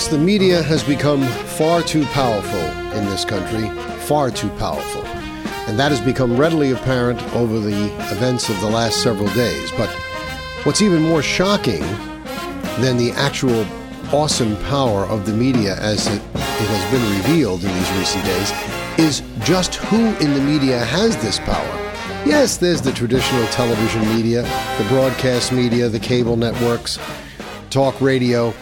Yes, the media has become far too powerful in this country, far too powerful. And that has become readily apparent over the events of the last several days. But what's even more shocking than the actual awesome power of the media as it, it has been revealed in these recent days is just who in the media has this power. Yes, there's the traditional television media, the broadcast media, the cable networks, talk radio,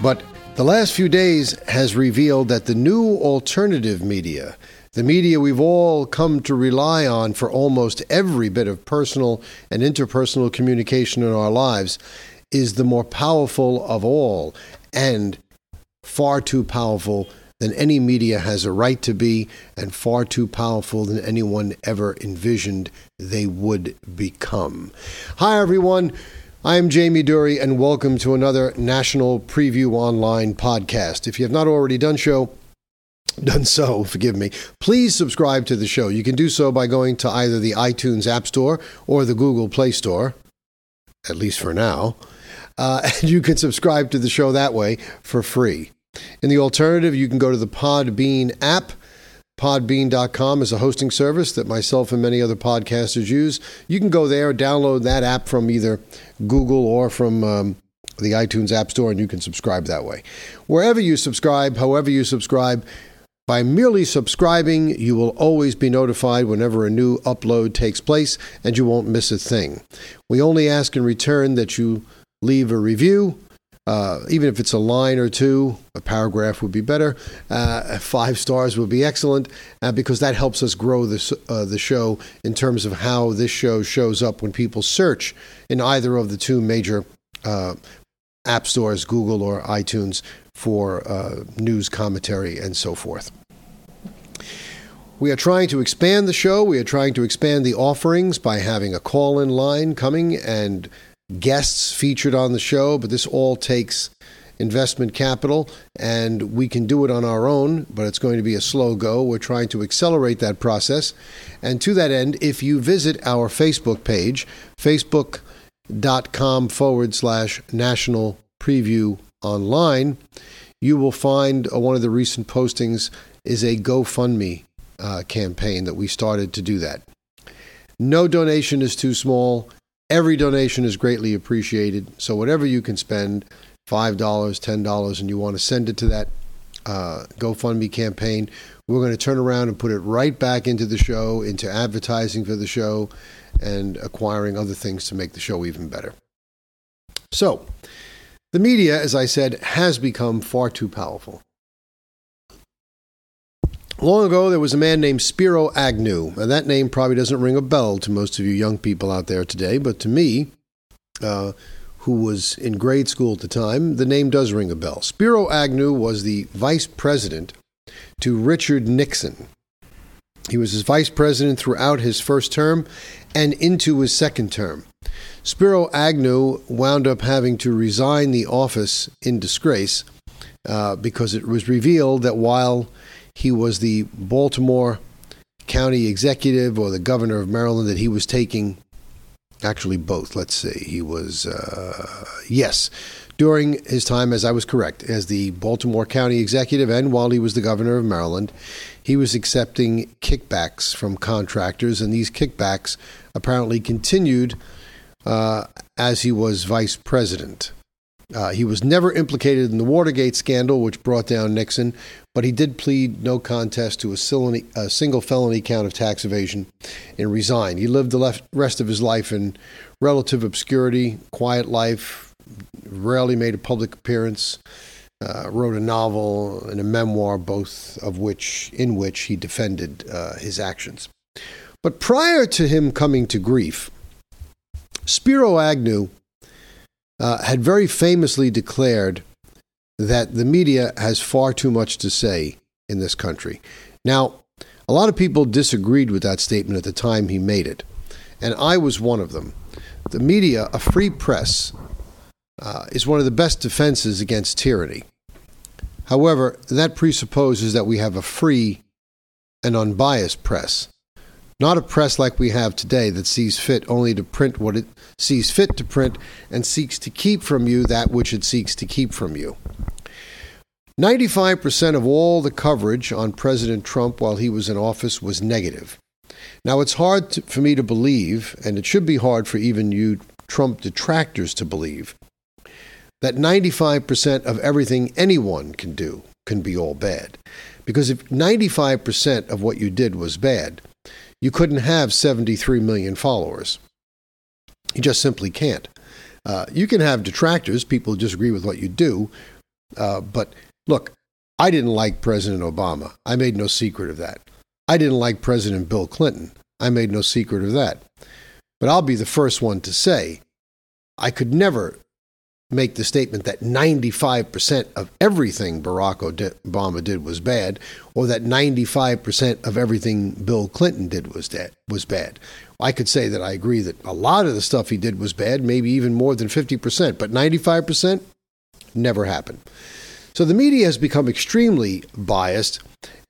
but the last few days has revealed that the new alternative media, the media we've all come to rely on for almost every bit of personal and interpersonal communication in our lives, is the more powerful of all and far too powerful than any media has a right to be, and far too powerful than anyone ever envisioned they would become. Hi, everyone. I'm Jamie Dury, and welcome to another National Preview Online podcast. If you have not already done so, done so, forgive me, please subscribe to the show. You can do so by going to either the iTunes App Store or the Google Play Store, at least for now. Uh, and you can subscribe to the show that way for free. In the alternative, you can go to the Podbean app. Podbean.com is a hosting service that myself and many other podcasters use. You can go there, download that app from either Google or from um, the iTunes App Store, and you can subscribe that way. Wherever you subscribe, however you subscribe, by merely subscribing, you will always be notified whenever a new upload takes place, and you won't miss a thing. We only ask in return that you leave a review uh, even if it's a line or two, a paragraph would be better. Uh, five stars would be excellent uh, because that helps us grow this, uh, the show in terms of how this show shows up when people search in either of the two major uh, app stores, Google or iTunes, for news commentary and so forth. We are trying to expand the show. We are trying to expand the offerings by having a call in line coming and guests featured on the show, but this all takes investment capital, and we can do it on our own, but it's going to be a slow go. We're trying to accelerate that process. And to that end, if you visit our Facebook page, facebook.com forward slash national preview online, you will find uh, one of the recent postings is a GoFundMe uh, campaign that we started to do that. No donation is too small. Every donation is greatly appreciated. So whatever you can spend, five dollars, ten dollars, and you want to send it to that uh, GoFundMe campaign, we're going to turn around and put it right back into the show, into advertising for the show, and acquiring other things to make the show even better. So, the media, as I said, has become far too powerful. Long ago, there was a man named Spiro Agnew, and that name probably doesn't ring a bell to most of you young people out there today, but to me, uh, who was in grade school at the time, the name does ring a bell. Spiro Agnew was the vice president to Richard Nixon. He was his vice president throughout his first term and into his second term. Spiro Agnew wound up having to resign the office in disgrace uh, because it was revealed that while he was the Baltimore County executive or the governor of Maryland that he was taking. Actually, both. Let's see. He was, uh, yes, during his time, as I was correct, as the Baltimore County executive and while he was the governor of Maryland, he was accepting kickbacks from contractors, and these kickbacks apparently continued uh, as he was vice president. Uh, he was never implicated in the Watergate scandal, which brought down Nixon, but he did plead no contest to a, a single felony count of tax evasion and resigned. He lived the rest of his life in relative obscurity, quiet life, rarely made a public appearance. Uh, wrote a novel and a memoir, both of which in which he defended uh, his actions. But prior to him coming to grief, Spiro Agnew uh, had very famously declared that the media has far too much to say in this country. Now, a lot of people disagreed with that statement at the time he made it, and I was one of them. The media, a free press, uh, is one of the best defenses against tyranny. However, that presupposes that we have a free and unbiased press, not a press like we have today that sees fit only to print what it sees fit to print and seeks to keep from you that which it seeks to keep from you. 95% of all the coverage on President Trump while he was in office was negative. Now, it's hard to, for me to believe, and it should be hard for even you Trump detractors to believe, that 95% of everything anyone can do can be all bad. Because if 95% of what you did was bad, you couldn't have 73 million followers. You just simply can't. Uh, you can have detractors, people who disagree with what you do, uh, but look, I didn't like President Obama. I made no secret of that. I didn't like President Bill Clinton. I made no secret of that. But I'll be the first one to say I could never make the statement that 95% of everything Barack Obama did was bad, or that 95% of everything Bill Clinton did was, was bad. I could say that I agree that a lot of the stuff he did was bad, maybe even more than 50%, but 95% never happened. So the media has become extremely biased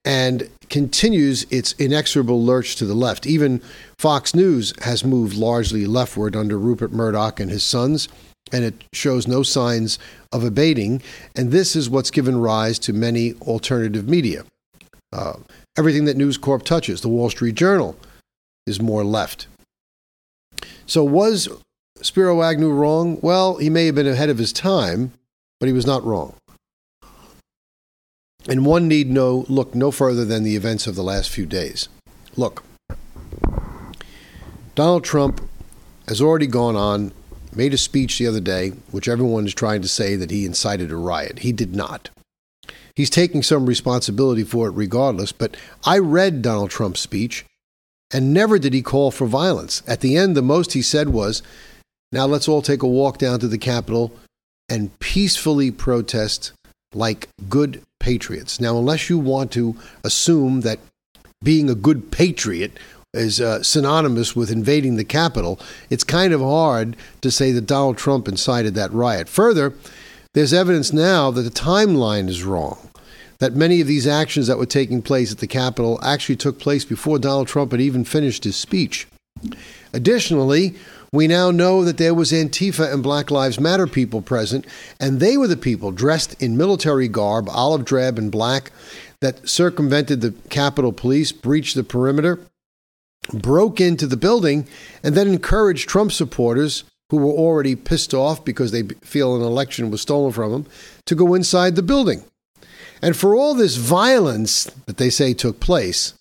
and continues its inexorable lurch to the left. Even Fox News has moved largely leftward under Rupert Murdoch and his sons and it shows no signs of abating. And this is what's given rise to many alternative media. Uh, everything that News Corp touches, the Wall Street Journal, is more left. So was Spiro Agnew wrong? Well, he may have been ahead of his time, but he was not wrong. And one need no look no further than the events of the last few days. Look, Donald Trump has already gone on made a speech the other day, which everyone is trying to say that he incited a riot. He did not. He's taking some responsibility for it regardless, but I read Donald Trump's speech, and never did he call for violence. At the end, the most he said was, Now let's all take a walk down to the Capitol and peacefully protest like good patriots. Now, unless you want to assume that being a good patriot is uh, synonymous with invading the Capitol, it's kind of hard to say that Donald Trump incited that riot. Further, there's evidence now that the timeline is wrong. That many of these actions that were taking place at the Capitol actually took place before Donald Trump had even finished his speech. Additionally, we now know that there was Antifa and Black Lives Matter people present, and they were the people dressed in military garb, olive drab and black, that circumvented the Capitol Police, breached the perimeter, broke into the building and then encouraged Trump supporters who were already pissed off because they feel an election was stolen from them to go inside the building. And for all this violence that they say took place,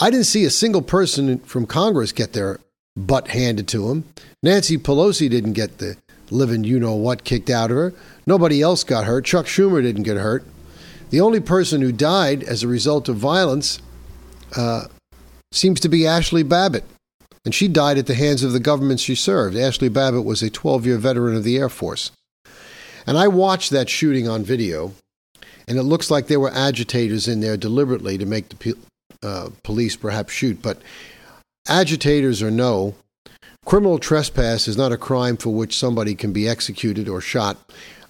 I didn't see a single person from Congress get their butt handed to them. Nancy Pelosi didn't get the living you know what kicked out of her. Nobody else got hurt. Chuck Schumer didn't get hurt. The only person who died as a result of violence uh, seems to be Ashley Babbitt. And she died at the hands of the government she served. Ashley Babbitt was a 12 year veteran of the Air Force. And I watched that shooting on video, and it looks like there were agitators in there deliberately to make the uh, police perhaps shoot. But agitators or no, criminal trespass is not a crime for which somebody can be executed or shot.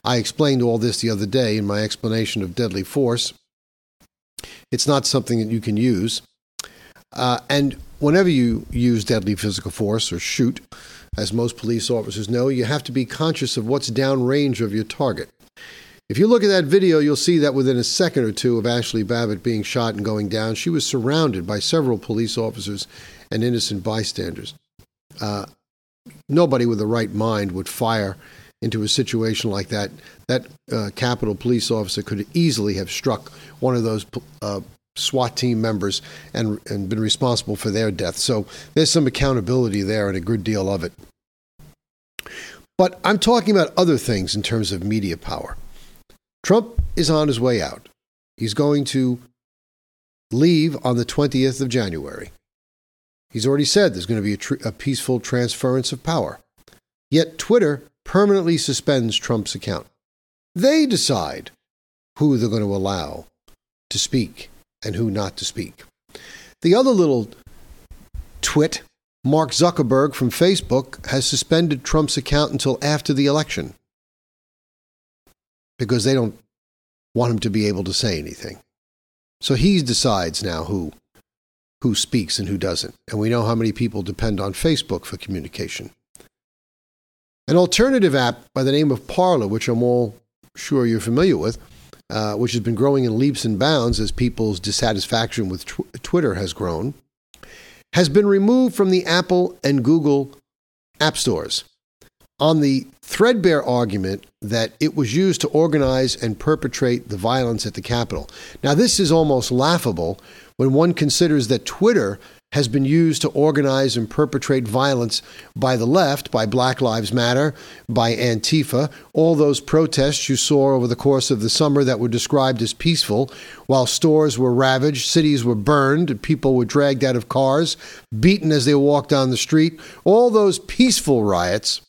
I explained all this the other day in my explanation of deadly force. It's not something that you can use. Uh, and whenever you use deadly physical force or shoot, as most police officers know, you have to be conscious of what's downrange of your target. If you look at that video, you'll see that within a second or two of Ashley Babbitt being shot and going down, she was surrounded by several police officers and innocent bystanders. Uh, nobody with the right mind would fire into a situation like that. That uh, Capitol police officer could easily have struck one of those uh, SWAT team members and, and been responsible for their death. So there's some accountability there and a good deal of it. But I'm talking about other things in terms of media power. Trump is on his way out. He's going to leave on the 20th of January. He's already said there's going to be a, tr- a peaceful transference of power. Yet Twitter permanently suspends Trump's account. They decide who they're going to allow to speak and who not to speak. The other little twit, Mark Zuckerberg from Facebook, has suspended Trump's account until after the election because they don't want him to be able to say anything. So he decides now who who speaks and who doesn't. And we know how many people depend on Facebook for communication. An alternative app by the name of Parler, which I'm all sure you're familiar with, uh, which has been growing in leaps and bounds as people's dissatisfaction with tw- Twitter has grown, has been removed from the Apple and Google app stores on the threadbare argument that it was used to organize and perpetrate the violence at the Capitol. Now, this is almost laughable when one considers that Twitter has been used to organize and perpetrate violence by the left, by Black Lives Matter, by Antifa, all those protests you saw over the course of the summer that were described as peaceful, while stores were ravaged, cities were burned, people were dragged out of cars, beaten as they walked down the street, all those peaceful riots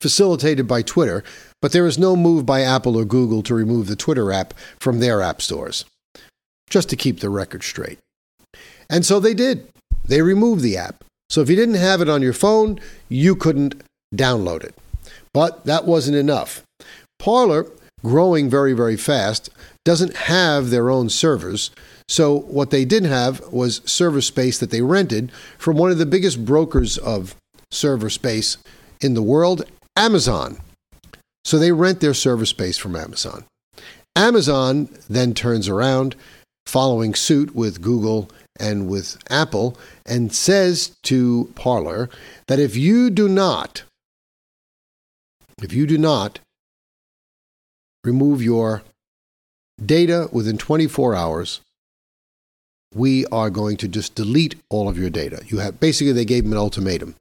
facilitated by Twitter, but there is no move by Apple or Google to remove the Twitter app from their app stores. Just to keep the record straight. And so they did. They removed the app. So if you didn't have it on your phone, you couldn't download it. But that wasn't enough. Parler, growing very, very fast, doesn't have their own servers. So what they did have was server space that they rented from one of the biggest brokers of server space in the world, Amazon. So they rent their server space from Amazon. Amazon then turns around, following suit with Google and with Apple and says to Parler that if you do not, if you do not remove your data within 24 hours, we are going to just delete all of your data. You have basically they gave him an ultimatum.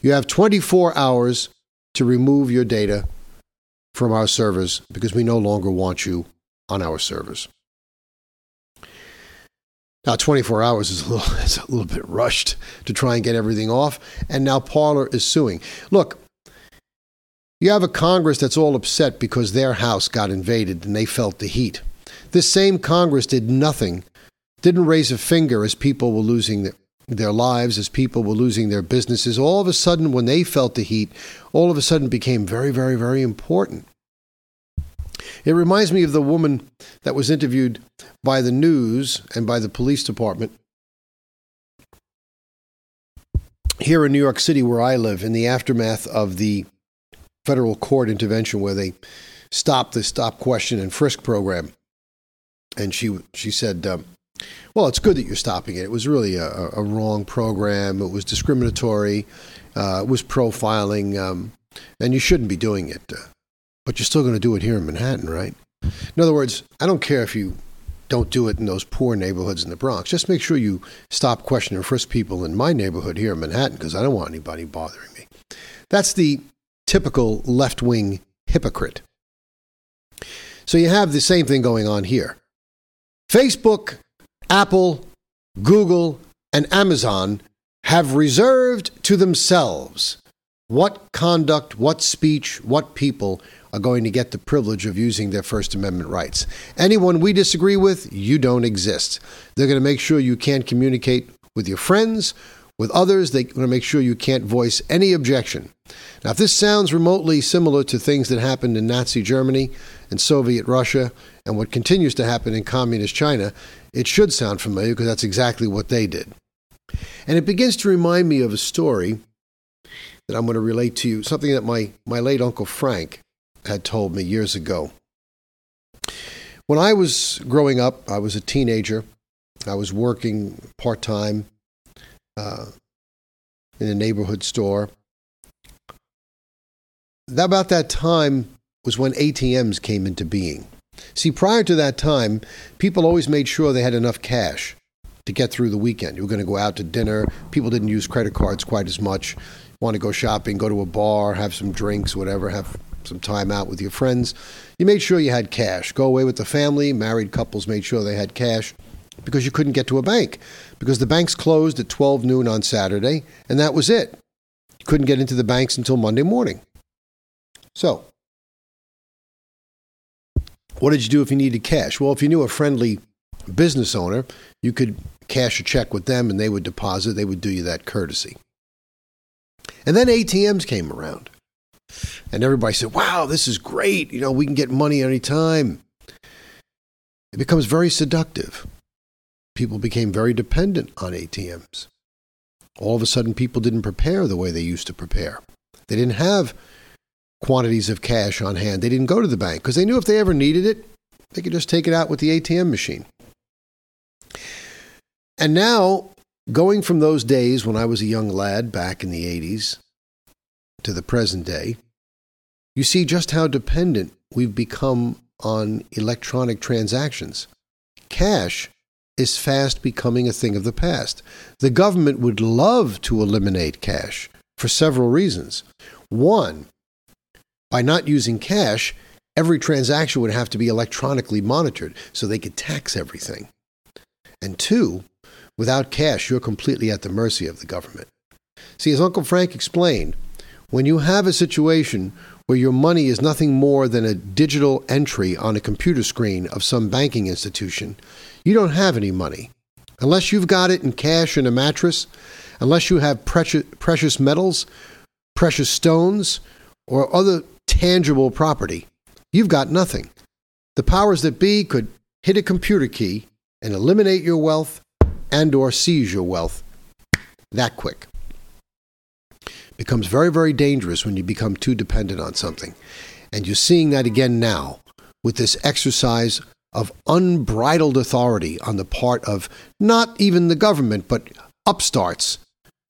You have 24 hours to remove your data from our servers because we no longer want you on our servers. Now, 24 hours is a little, it's a little bit rushed to try and get everything off. And now Parler is suing. Look, you have a Congress that's all upset because their house got invaded and they felt the heat. This same Congress did nothing, didn't raise a finger as people were losing their, their lives, as people were losing their businesses. All of a sudden, when they felt the heat, all of a sudden became very, very, very important. It reminds me of the woman that was interviewed by the news and by the police department here in New York City, where I live, in the aftermath of the federal court intervention where they stopped the stop question and frisk program. And she she said, um, "Well, it's good that you're stopping it. It was really a, a wrong program. It was discriminatory. Uh, it was profiling, um, and you shouldn't be doing it. But you're still going to do it here in Manhattan, right? In other words, I don't care if you don't do it in those poor neighborhoods in the Bronx. Just make sure you stop questioning frisk people in my neighborhood here in Manhattan because I don't want anybody bothering me. That's the typical left wing hypocrite. So you have the same thing going on here. Facebook, Apple, Google, and Amazon have reserved to themselves what conduct, what speech, what people are going to get the privilege of using their First Amendment rights. Anyone we disagree with, you don't exist. They're going to make sure you can't communicate with your friends, with others. They're going to make sure you can't voice any objection. Now, if this sounds remotely similar to things that happened in Nazi Germany and Soviet Russia and what continues to happen in communist China, it should sound familiar because that's exactly what they did. And it begins to remind me of a story that I'm going to relate to you, something that my, my late Uncle Frank had told me years ago. When I was growing up, I was a teenager. I was working part time uh, in a neighborhood store. About that time was when ATMs came into being. See, prior to that time, people always made sure they had enough cash to get through the weekend. You were going to go out to dinner. People didn't use credit cards quite as much. Want to go shopping, go to a bar, have some drinks, whatever, have some time out with your friends. You made sure you had cash. Go away with the family. Married couples made sure they had cash because you couldn't get to a bank because the banks closed at 12 noon on Saturday, and that was it. You couldn't get into the banks until Monday morning. So, what did you do if you needed cash? Well, if you knew a friendly business owner, you could cash a check with them and they would deposit, they would do you that courtesy. And then ATMs came around. And everybody said, wow, this is great. You know, we can get money anytime. It becomes very seductive. People became very dependent on ATMs. All of a sudden, people didn't prepare the way they used to prepare. They didn't have quantities of cash on hand. They didn't go to the bank because they knew if they ever needed it, They could just take it out with the ATM machine. And now, going from those days when I was a young lad back in the 80s to the present day, you see just how dependent we've become on electronic transactions. Cash is fast becoming a thing of the past. The government would love to eliminate cash for several reasons. One, by not using cash, every transaction would have to be electronically monitored so they could tax everything. And two, without cash, you're completely at the mercy of the government. See, as Uncle Frank explained, when you have a situation where your money is nothing more than a digital entry on a computer screen of some banking institution, you don't have any money. Unless you've got it in cash in a mattress, unless you have precious, metals, precious stones, or other tangible property, you've got nothing. The powers that be could hit a computer key and eliminate your wealth and or seize your wealth that quick. Becomes very very dangerous when you become too dependent on something. And you're seeing that again now with this exercise of unbridled authority on the part of not even the government, but upstarts.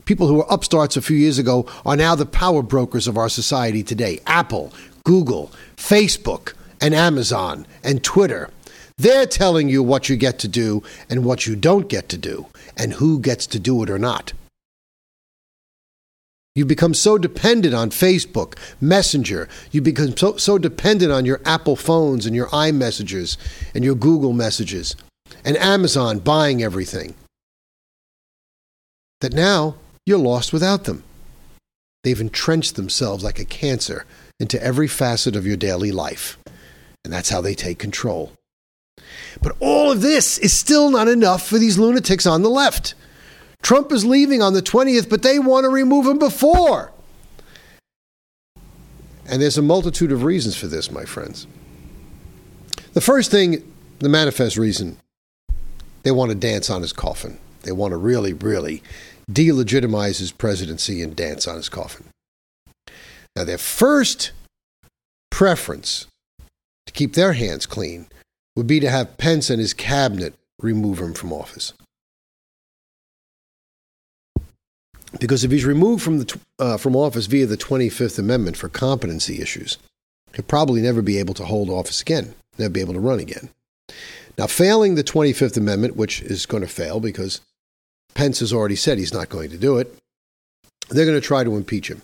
People who were upstarts a few years ago are now the power brokers of our society today. Apple, Google, Facebook, and Amazon, and Twitter. They're telling you what you get to do and what you don't get to do, and who gets to do it or not. You become so dependent on Facebook, Messenger. You become so, so dependent on your Apple phones and your iMessages and your Google messages and Amazon buying everything that now you're lost without them. They've entrenched themselves like a cancer into every facet of your daily life. And that's how they take control. But all of this is still not enough for these lunatics on the left. Trump is leaving on the 20th, but they want to remove him before. And there's a multitude of reasons for this, my friends. The first thing, the manifest reason, they want to dance on his coffin. They want to really, really delegitimize his presidency and dance on his coffin. Now, their first preference to keep their hands clean would be to have Pence and his cabinet remove him from office. Because if he's removed from, the, uh, from office via the 25th Amendment for competency issues, he'll probably never be able to hold office again, never be able to run again. Now, failing the 25th Amendment, which is going to fail because Pence has already said he's not going to do it, they're going to try to impeach him.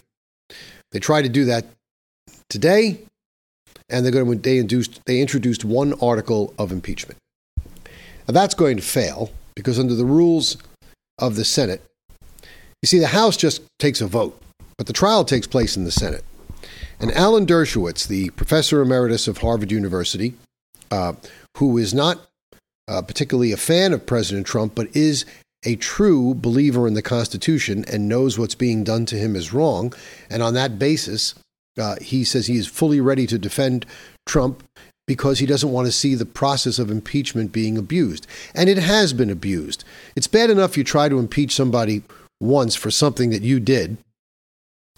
They tried to do that today, and they're going to, they, induced, they introduced one article of impeachment. Now, that's going to fail because under the rules of the Senate, you see, the House just takes a vote, but the trial takes place in the Senate. And Alan Dershowitz, the professor emeritus of Harvard University, uh, who is not uh, particularly a fan of President Trump, but is a true believer in the Constitution and knows what's being done to him is wrong. And on that basis, uh, he says he is fully ready to defend Trump because he doesn't want to see the process of impeachment being abused. And it has been abused. It's bad enough you try to impeach somebody once for something that you did.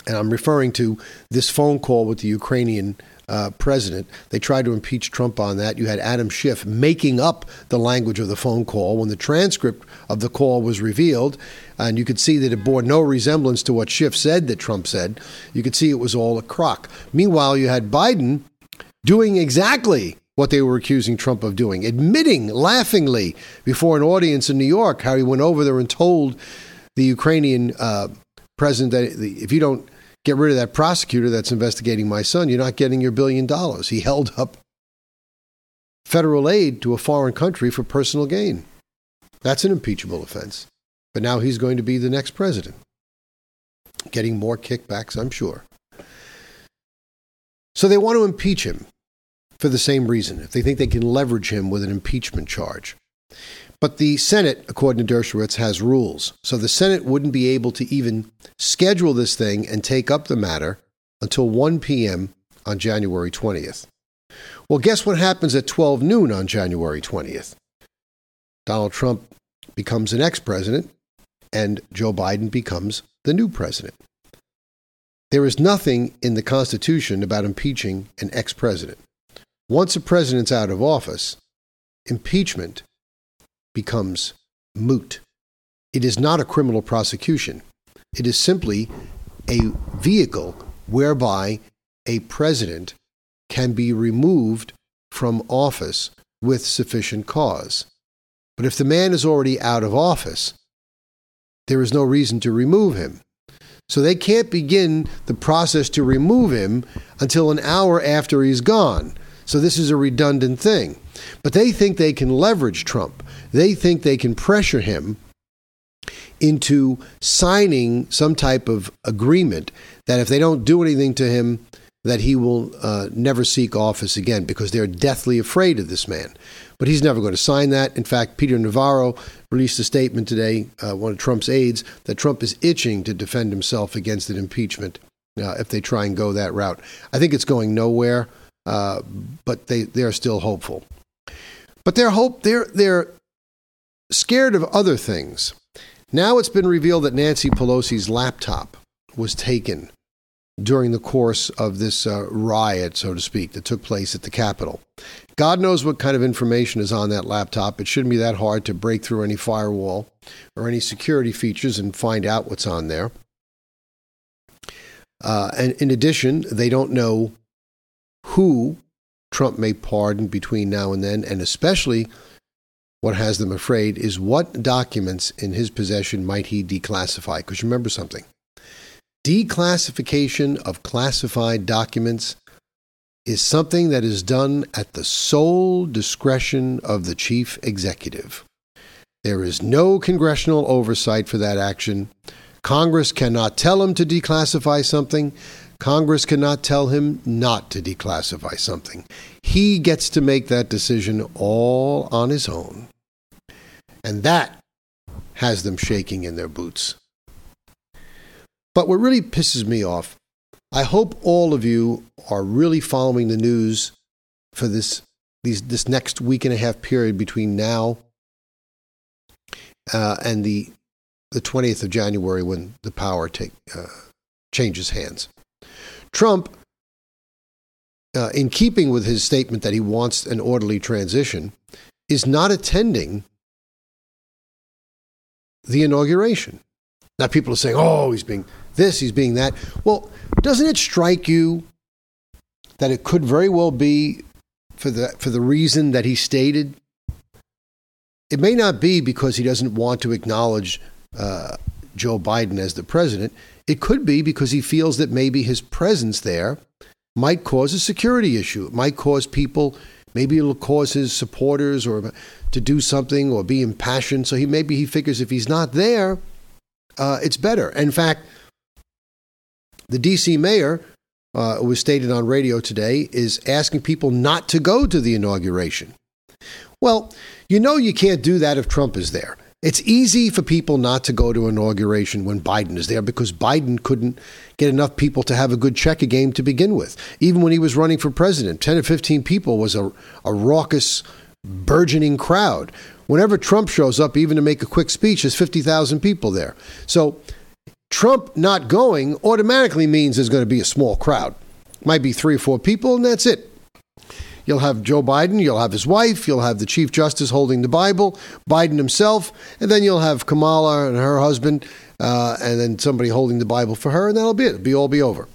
And I'm referring to this phone call with the Ukrainian uh, president. They tried to impeach Trump on that. You had Adam Schiff making up the language of the phone call when the transcript of the call was revealed, and you could see that it bore no resemblance to what Schiff said that Trump said. You could see it was all a crock. Meanwhile, you had Biden doing exactly what they were accusing Trump of doing, admitting laughingly before an audience in New York how he went over there and told the Ukrainian uh, president that if you don't get rid of that prosecutor that's investigating my son, you're not getting your billion dollars. He held up federal aid to a foreign country for personal gain. That's an impeachable offense. But now he's going to be the next president, getting more kickbacks, I'm sure. So they want to impeach him for the same reason, if they think they can leverage him with an impeachment charge. But the Senate, according to Dershowitz, has rules. So the Senate wouldn't be able to even schedule this thing and take up the matter until 1 p.m. on January 20th. Well, guess what happens at 12 noon on January 20th? Donald Trump becomes an ex president and Joe Biden becomes the new president. There is nothing in the Constitution about impeaching an ex president. once a president's out of office, impeachment becomes moot. It is not a criminal prosecution. It is simply a vehicle whereby a president can be removed from office with sufficient cause. But if the man is already out of office, there is no reason to remove him. So they can't begin the process to remove him until an hour after he's gone. So this is a redundant thing. But they think they can leverage Trump. They think they can pressure him into signing some type of agreement that if they don't do anything to him, that he will uh, never seek office again because they're deathly afraid of this man. But he's never going to sign that. In fact, Peter Navarro released a statement today, uh, one of Trump's aides, that Trump is itching to defend himself against an impeachment uh, if they try and go that route. I think it's going nowhere, uh, but they, they're still hopeful. But they're hope they're they're scared of other things. Now it's been revealed that Nancy Pelosi's laptop was taken during the course of this uh, riot, so to speak, that took place at the Capitol. God knows what kind of information is on that laptop. It shouldn't be that hard to break through any firewall or any security features and find out what's on there. Uh, and in addition, they don't know who Trump may pardon between now and then, and especially what has them afraid is what documents in his possession might he declassify. Because remember something declassification of classified documents is something that is done at the sole discretion of the chief executive. There is no congressional oversight for that action. Congress cannot tell him to declassify something. Congress cannot tell him not to declassify something. He gets to make that decision all on his own. And that has them shaking in their boots. But what really pisses me off, I hope all of you are really following the news for this these, this next week and a half period between now uh, and the the 20th of January when the power take, uh, changes hands. Trump, uh, in keeping with his statement that he wants an orderly transition, is not attending the inauguration. Now, people are saying, oh, he's being this, he's being that. Well, doesn't it strike you that it could very well be for the, for the reason that he stated? It may not be because he doesn't want to acknowledge uh, Joe Biden as the president. It could be because he feels that maybe his presence there might cause a security issue. It might cause people, maybe it'll cause his supporters or to do something or be impassioned. So he maybe he figures if he's not there, uh, it's better. In fact, the D.C. mayor, uh, was stated on radio today, is asking people not to go to the inauguration. Well, you know you can't do that if Trump is there. It's easy for people not to go to inauguration when Biden is there because Biden couldn't get enough people to have a good checker game to begin with. Even when he was running for president, 10 or 15 people was a, a raucous, burgeoning crowd. Whenever Trump shows up, even to make a quick speech, there's 50,000 people there. So Trump not going automatically means there's going to be a small crowd. Might be three or four people, and that's it. You'll have Joe Biden, you'll have his wife, you'll have the Chief Justice holding the Bible, Biden himself, and then you'll have Kamala and her husband, uh, and then somebody holding the Bible for her, and that'll be it. It'll be all be over.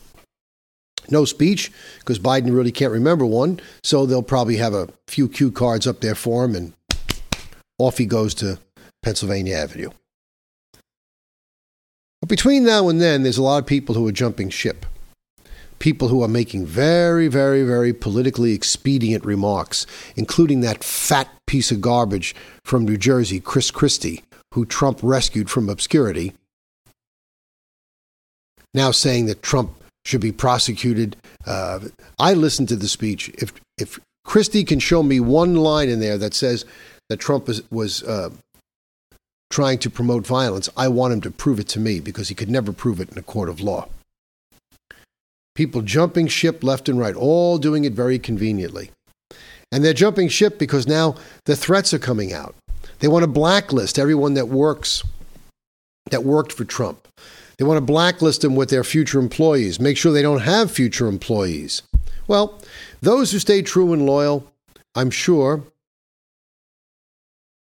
No speech, because Biden really can't remember one, so they'll probably have a few cue cards up there for him, and off he goes to Pennsylvania Avenue. But between now and then, there's a lot of people who are jumping ship. People who are making very, very, very politically expedient remarks, including that fat piece of garbage from New Jersey, Chris Christie, who Trump rescued from obscurity, now saying that Trump should be prosecuted. Uh, I listened to the speech. If if Christie can show me one line in there that says that Trump was, was uh, trying to promote violence, I want him to prove it to me because he could never prove it in a court of law. People jumping ship left and right, all doing it very conveniently. And they're jumping ship because now the threats are coming out. They want to blacklist everyone that works, that worked for Trump. They want to blacklist them with their future employees, make sure they don't have future employees. Well, those who stay true and loyal, I'm sure,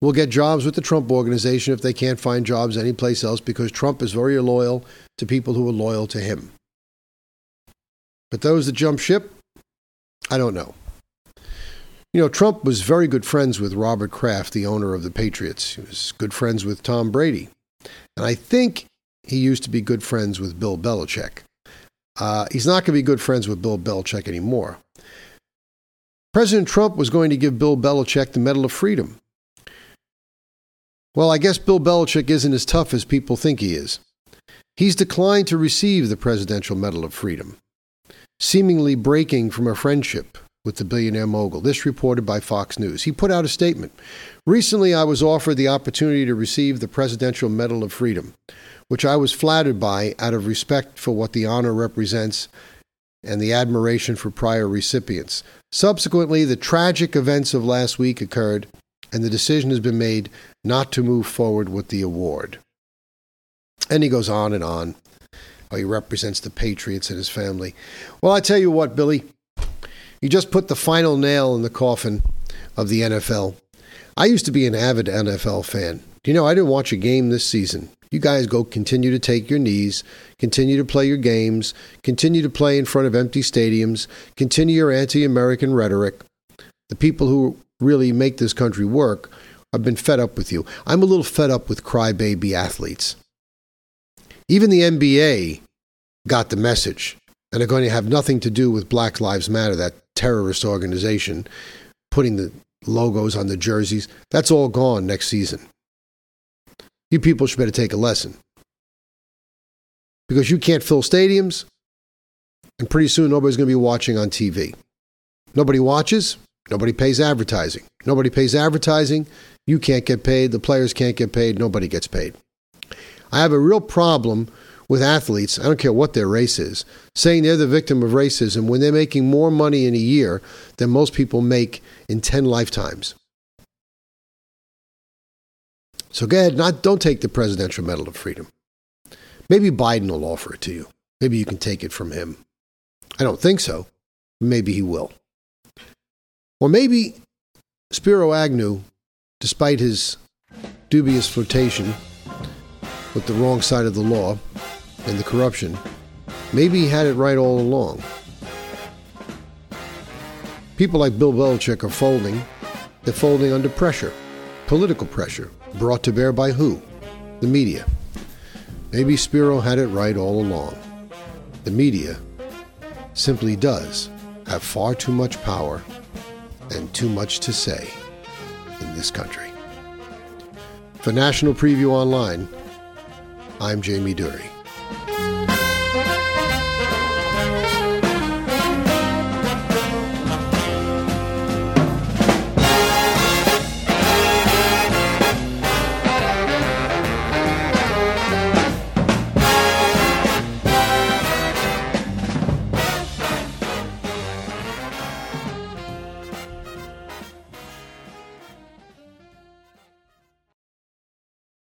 will get jobs with the Trump organization if they can't find jobs anyplace else because Trump is very loyal to people who are loyal to him. But those that jump ship, I don't know. You know, Trump was very good friends with Robert Kraft, the owner of the Patriots. He was good friends with Tom Brady. And I think he used to be good friends with Bill Belichick. Uh, he's not going to be good friends with Bill Belichick anymore. President Trump was going to give Bill Belichick the Medal of Freedom. Well, I guess Bill Belichick isn't as tough as people think he is. He's declined to receive the Presidential Medal of Freedom, seemingly breaking from a friendship with the billionaire mogul. This reported by Fox News. He put out a statement. Recently, I was offered the opportunity to receive the Presidential Medal of Freedom, which I was flattered by out of respect for what the honor represents and the admiration for prior recipients. Subsequently, the tragic events of last week occurred, and the decision has been made not to move forward with the award. And he goes on and on. He represents the Patriots and his family. Well, I tell you what, Billy, you just put the final nail in the coffin of the NFL. I used to be an avid NFL fan. You know, I didn't watch a game this season. You guys go continue to take your knees, continue to play your games, continue to play in front of empty stadiums, continue your anti American rhetoric. The people who really make this country work I've been fed up with you. I'm a little fed up with crybaby athletes. Even the NBA got the message and are going to have nothing to do with Black Lives Matter, that terrorist organization, putting the logos on the jerseys. That's all gone next season. You people should better take a lesson. Because you can't fill stadiums, and pretty soon nobody's going to be watching on TV. Nobody watches, nobody pays advertising. Nobody pays advertising, you can't get paid, the players can't get paid, nobody gets paid. I have a real problem with athletes, I don't care what their race is, saying they're the victim of racism when they're making more money in a year than most people make in 10 lifetimes. So go ahead, not, don't take the Presidential Medal of Freedom. Maybe Biden will offer it to you. Maybe you can take it from him. I don't think so. Maybe he will. Or maybe Spiro Agnew despite his dubious flirtation with the wrong side of the law and the corruption, maybe he had it right all along. People like Bill Belichick are folding. They're folding under pressure, political pressure, brought to bear by who? The media. Maybe Spiro had it right all along. The media simply does have far too much power and too much to say in this country. For National Preview Online, I'm Jamie Dury.